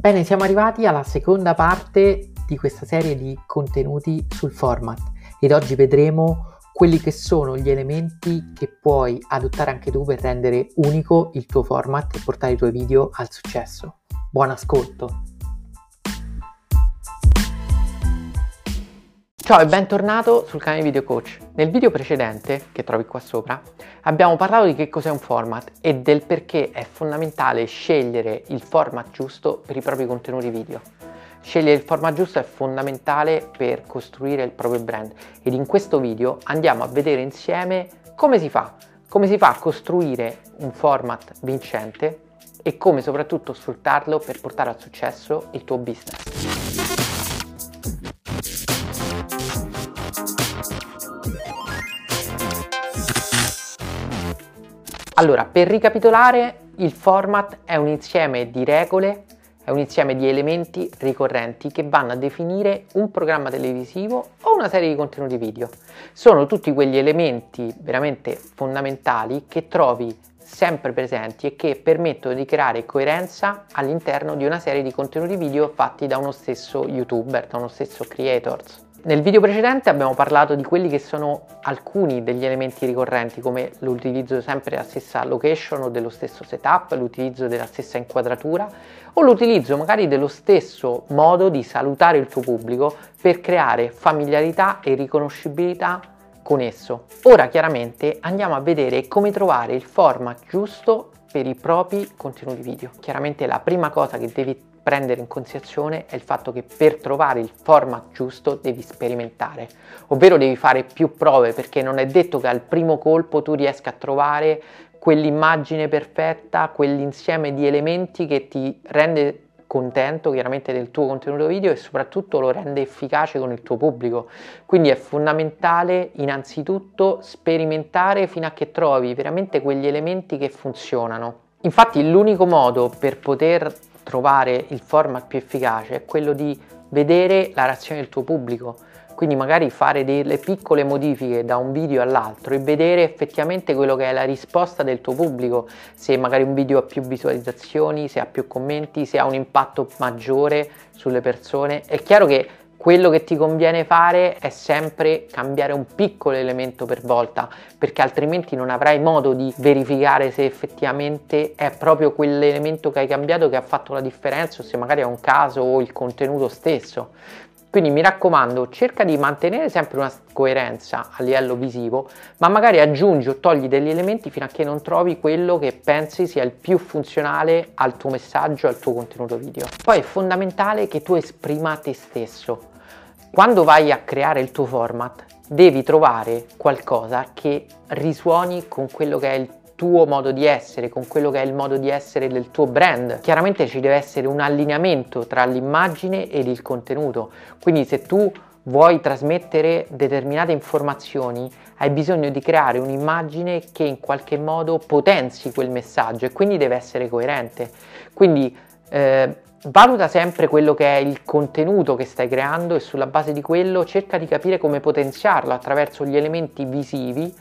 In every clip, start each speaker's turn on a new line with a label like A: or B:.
A: Bene, siamo arrivati alla seconda parte di questa serie di contenuti sul format ed oggi vedremo quelli che sono gli elementi che puoi adottare anche tu per rendere unico il tuo format e portare i tuoi video al successo. Buon ascolto! Ciao e bentornato sul canale Video Coach. Nel video precedente, che trovi qua sopra, abbiamo parlato di che cos'è un format e del perché è fondamentale scegliere il format giusto per i propri contenuti video. Scegliere il format giusto è fondamentale per costruire il proprio brand ed in questo video andiamo a vedere insieme come si fa, come si fa a costruire un format vincente e come soprattutto sfruttarlo per portare al successo il tuo business. Allora, per ricapitolare, il format è un insieme di regole, è un insieme di elementi ricorrenti che vanno a definire un programma televisivo o una serie di contenuti video. Sono tutti quegli elementi veramente fondamentali che trovi sempre presenti e che permettono di creare coerenza all'interno di una serie di contenuti video fatti da uno stesso youtuber, da uno stesso creators. Nel video precedente abbiamo parlato di quelli che sono alcuni degli elementi ricorrenti come l'utilizzo sempre della stessa location o dello stesso setup, l'utilizzo della stessa inquadratura o l'utilizzo magari dello stesso modo di salutare il tuo pubblico per creare familiarità e riconoscibilità con esso. Ora chiaramente andiamo a vedere come trovare il format giusto per i propri contenuti video. Chiaramente la prima cosa che devi prendere in considerazione è il fatto che per trovare il format giusto devi sperimentare, ovvero devi fare più prove perché non è detto che al primo colpo tu riesca a trovare quell'immagine perfetta, quell'insieme di elementi che ti rende contento chiaramente del tuo contenuto video e soprattutto lo rende efficace con il tuo pubblico. Quindi è fondamentale innanzitutto sperimentare fino a che trovi veramente quegli elementi che funzionano. Infatti l'unico modo per poter trovare il format più efficace è quello di vedere la reazione del tuo pubblico quindi magari fare delle piccole modifiche da un video all'altro e vedere effettivamente quello che è la risposta del tuo pubblico, se magari un video ha più visualizzazioni, se ha più commenti, se ha un impatto maggiore sulle persone. È chiaro che quello che ti conviene fare è sempre cambiare un piccolo elemento per volta, perché altrimenti non avrai modo di verificare se effettivamente è proprio quell'elemento che hai cambiato che ha fatto la differenza o se magari è un caso o il contenuto stesso. Quindi mi raccomando, cerca di mantenere sempre una coerenza a livello visivo, ma magari aggiungi o togli degli elementi fino a che non trovi quello che pensi sia il più funzionale al tuo messaggio, al tuo contenuto video. Poi è fondamentale che tu esprima te stesso. Quando vai a creare il tuo format, devi trovare qualcosa che risuoni con quello che è il tuo modo di essere, con quello che è il modo di essere del tuo brand. Chiaramente ci deve essere un allineamento tra l'immagine ed il contenuto. Quindi se tu vuoi trasmettere determinate informazioni, hai bisogno di creare un'immagine che in qualche modo potenzi quel messaggio e quindi deve essere coerente. Quindi eh, valuta sempre quello che è il contenuto che stai creando e sulla base di quello cerca di capire come potenziarlo attraverso gli elementi visivi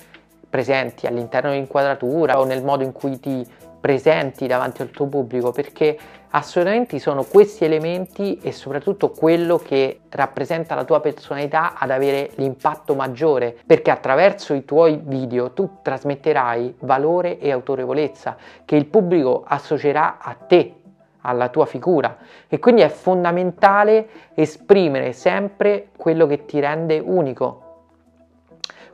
A: presenti all'interno dell'inquadratura o nel modo in cui ti presenti davanti al tuo pubblico perché assolutamente sono questi elementi e soprattutto quello che rappresenta la tua personalità ad avere l'impatto maggiore perché attraverso i tuoi video tu trasmetterai valore e autorevolezza che il pubblico associerà a te alla tua figura e quindi è fondamentale esprimere sempre quello che ti rende unico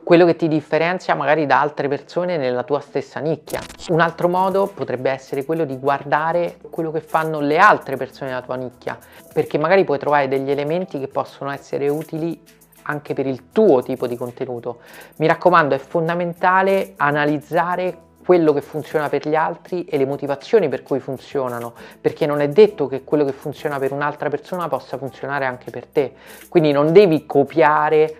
A: quello che ti differenzia magari da altre persone nella tua stessa nicchia. Un altro modo potrebbe essere quello di guardare quello che fanno le altre persone nella tua nicchia, perché magari puoi trovare degli elementi che possono essere utili anche per il tuo tipo di contenuto. Mi raccomando, è fondamentale analizzare quello che funziona per gli altri e le motivazioni per cui funzionano, perché non è detto che quello che funziona per un'altra persona possa funzionare anche per te. Quindi non devi copiare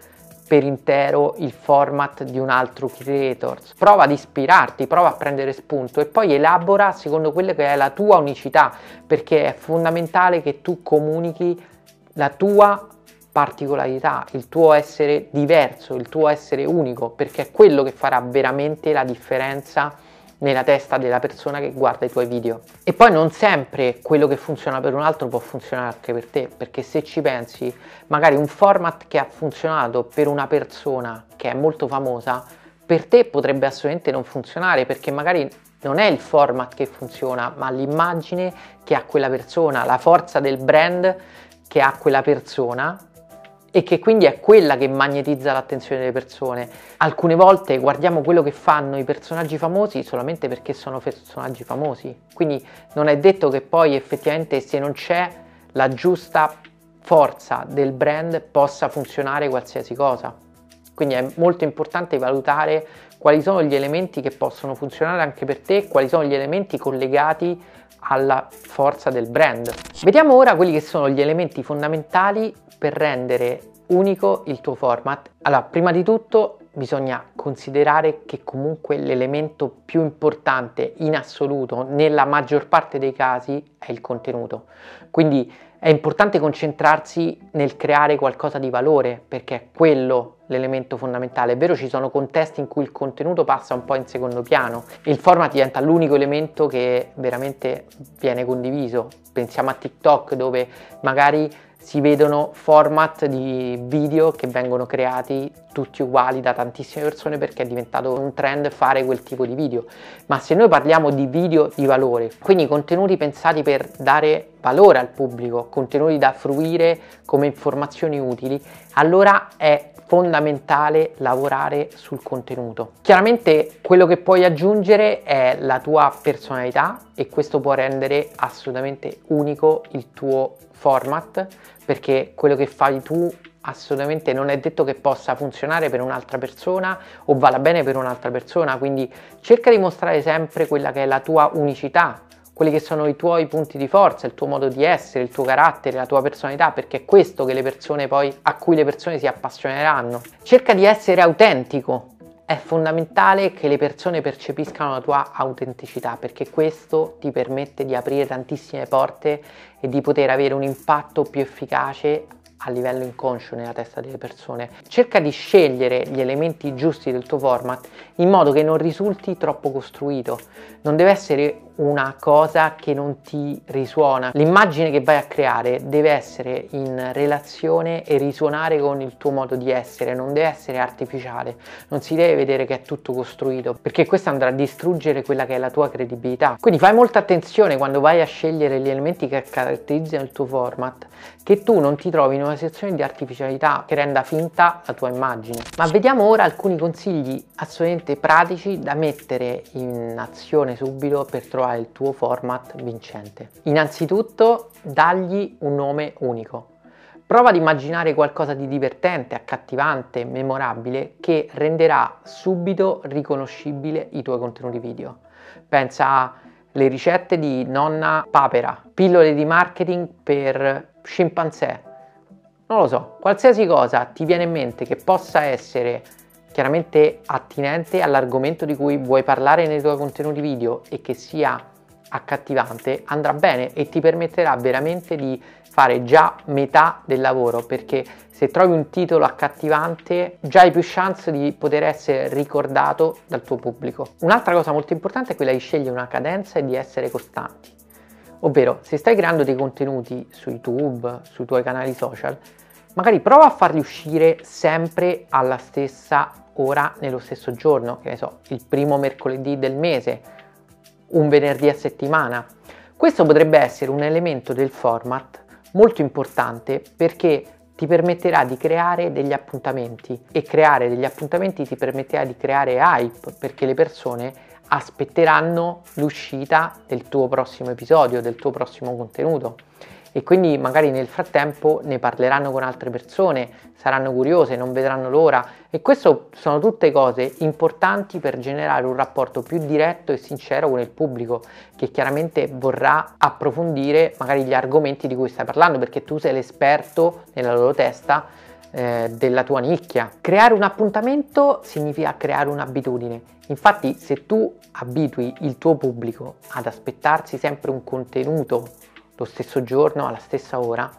A: per intero il format di un altro creator. Prova ad ispirarti, prova a prendere spunto e poi elabora secondo quella che è la tua unicità, perché è fondamentale che tu comunichi la tua particolarità, il tuo essere diverso, il tuo essere unico, perché è quello che farà veramente la differenza nella testa della persona che guarda i tuoi video. E poi non sempre quello che funziona per un altro può funzionare anche per te, perché se ci pensi, magari un format che ha funzionato per una persona che è molto famosa, per te potrebbe assolutamente non funzionare, perché magari non è il format che funziona, ma l'immagine che ha quella persona, la forza del brand che ha quella persona e che quindi è quella che magnetizza l'attenzione delle persone. Alcune volte guardiamo quello che fanno i personaggi famosi solamente perché sono personaggi famosi, quindi non è detto che poi effettivamente se non c'è la giusta forza del brand possa funzionare qualsiasi cosa. Quindi è molto importante valutare quali sono gli elementi che possono funzionare anche per te, quali sono gli elementi collegati alla forza del brand. Vediamo ora quelli che sono gli elementi fondamentali per rendere unico il tuo format. Allora, prima di tutto bisogna considerare che comunque l'elemento più importante in assoluto nella maggior parte dei casi è il contenuto. Quindi è importante concentrarsi nel creare qualcosa di valore perché è quello l'elemento fondamentale. È vero, ci sono contesti in cui il contenuto passa un po' in secondo piano il format diventa l'unico elemento che veramente viene condiviso. Pensiamo a TikTok dove magari si vedono format di video che vengono creati tutti uguali da tantissime persone perché è diventato un trend fare quel tipo di video. Ma se noi parliamo di video di valore, quindi contenuti pensati per dare valore al pubblico, contenuti da fruire come informazioni utili, allora è fondamentale lavorare sul contenuto. Chiaramente quello che puoi aggiungere è la tua personalità e questo può rendere assolutamente unico il tuo format perché quello che fai tu assolutamente non è detto che possa funzionare per un'altra persona o vada bene per un'altra persona, quindi cerca di mostrare sempre quella che è la tua unicità, quelli che sono i tuoi punti di forza, il tuo modo di essere, il tuo carattere, la tua personalità, perché è questo poi a cui le persone si appassioneranno. Cerca di essere autentico. È fondamentale che le persone percepiscano la tua autenticità perché questo ti permette di aprire tantissime porte e di poter avere un impatto più efficace a livello inconscio nella testa delle persone. Cerca di scegliere gli elementi giusti del tuo format in modo che non risulti troppo costruito. Non deve essere una cosa che non ti risuona. L'immagine che vai a creare deve essere in relazione e risuonare con il tuo modo di essere, non deve essere artificiale, non si deve vedere che è tutto costruito, perché questo andrà a distruggere quella che è la tua credibilità. Quindi fai molta attenzione quando vai a scegliere gli elementi che caratterizzano il tuo format, che tu non ti trovi in una situazione di artificialità che renda finta la tua immagine. Ma vediamo ora alcuni consigli assolutamente pratici da mettere in azione subito per trovare trovare il tuo format vincente. Innanzitutto dagli un nome unico. Prova ad immaginare qualcosa di divertente, accattivante, memorabile che renderà subito riconoscibile i tuoi contenuti video. Pensa alle ricette di nonna papera, pillole di marketing per scimpanzé. Non lo so, qualsiasi cosa ti viene in mente che possa essere chiaramente attinente all'argomento di cui vuoi parlare nei tuoi contenuti video e che sia accattivante andrà bene e ti permetterà veramente di fare già metà del lavoro perché se trovi un titolo accattivante già hai più chance di poter essere ricordato dal tuo pubblico. Un'altra cosa molto importante è quella di scegliere una cadenza e di essere costanti. Ovvero, se stai creando dei contenuti su YouTube, sui tuoi canali social, magari prova a farli uscire sempre alla stessa ora nello stesso giorno, che ne so, il primo mercoledì del mese, un venerdì a settimana. Questo potrebbe essere un elemento del format molto importante perché ti permetterà di creare degli appuntamenti e creare degli appuntamenti ti permetterà di creare hype perché le persone aspetteranno l'uscita del tuo prossimo episodio, del tuo prossimo contenuto e quindi magari nel frattempo ne parleranno con altre persone, saranno curiose, non vedranno l'ora e questo sono tutte cose importanti per generare un rapporto più diretto e sincero con il pubblico che chiaramente vorrà approfondire magari gli argomenti di cui stai parlando perché tu sei l'esperto nella loro testa eh, della tua nicchia. Creare un appuntamento significa creare un'abitudine. Infatti se tu abitui il tuo pubblico ad aspettarsi sempre un contenuto lo stesso giorno, alla stessa ora.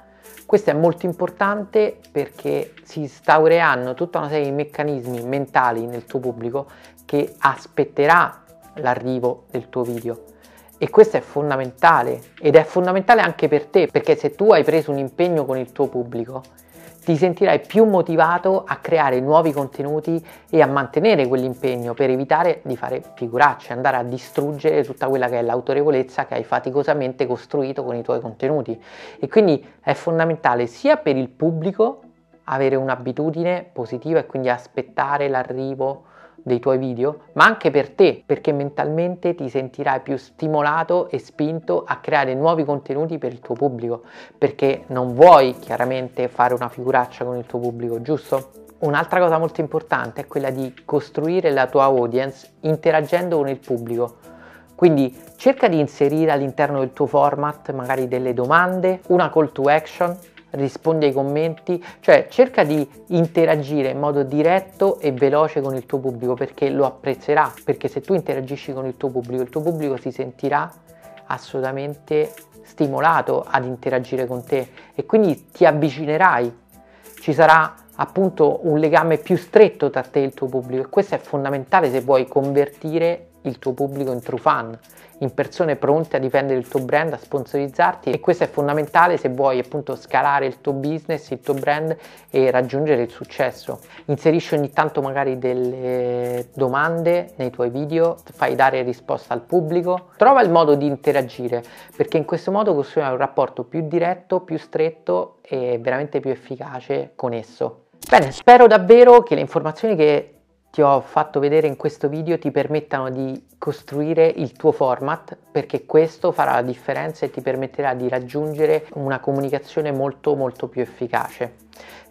A: Questo è molto importante perché si instaureranno tutta una serie di meccanismi mentali nel tuo pubblico che aspetterà l'arrivo del tuo video. E questo è fondamentale ed è fondamentale anche per te perché se tu hai preso un impegno con il tuo pubblico, ti sentirai più motivato a creare nuovi contenuti e a mantenere quell'impegno per evitare di fare figuracce, andare a distruggere tutta quella che è l'autorevolezza che hai faticosamente costruito con i tuoi contenuti. E quindi è fondamentale sia per il pubblico avere un'abitudine positiva e quindi aspettare l'arrivo dei tuoi video, ma anche per te, perché mentalmente ti sentirai più stimolato e spinto a creare nuovi contenuti per il tuo pubblico, perché non vuoi chiaramente fare una figuraccia con il tuo pubblico, giusto? Un'altra cosa molto importante è quella di costruire la tua audience interagendo con il pubblico. Quindi cerca di inserire all'interno del tuo format magari delle domande, una call to action rispondi ai commenti, cioè cerca di interagire in modo diretto e veloce con il tuo pubblico perché lo apprezzerà, perché se tu interagisci con il tuo pubblico, il tuo pubblico si sentirà assolutamente stimolato ad interagire con te e quindi ti avvicinerai, ci sarà appunto un legame più stretto tra te e il tuo pubblico e questo è fondamentale se vuoi convertire il tuo pubblico in true fan in persone pronte a difendere il tuo brand, a sponsorizzarti e questo è fondamentale se vuoi appunto scalare il tuo business, il tuo brand e raggiungere il successo. Inserisci ogni tanto magari delle domande nei tuoi video, fai dare risposta al pubblico, trova il modo di interagire perché in questo modo costruirai un rapporto più diretto, più stretto e veramente più efficace con esso. Bene, spero davvero che le informazioni che ti ho fatto vedere in questo video ti permettano di costruire il tuo format perché questo farà la differenza e ti permetterà di raggiungere una comunicazione molto molto più efficace.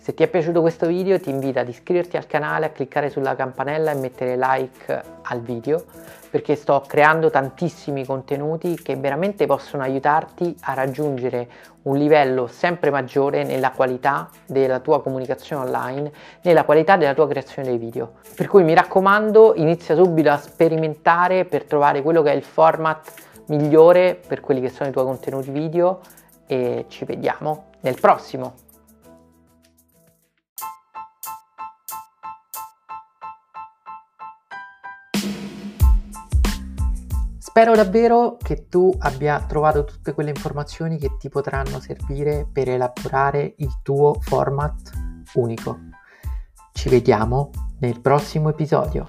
A: Se ti è piaciuto questo video ti invito ad iscriverti al canale, a cliccare sulla campanella e mettere like al video perché sto creando tantissimi contenuti che veramente possono aiutarti a raggiungere un livello sempre maggiore nella qualità della tua comunicazione online, nella qualità della tua creazione dei video. Per cui mi raccomando, inizia subito a sperimentare per trovare quello che è il format migliore per quelli che sono i tuoi contenuti video e ci vediamo nel prossimo. Spero davvero che tu abbia trovato tutte quelle informazioni che ti potranno servire per elaborare il tuo format unico. Ci vediamo nel prossimo episodio.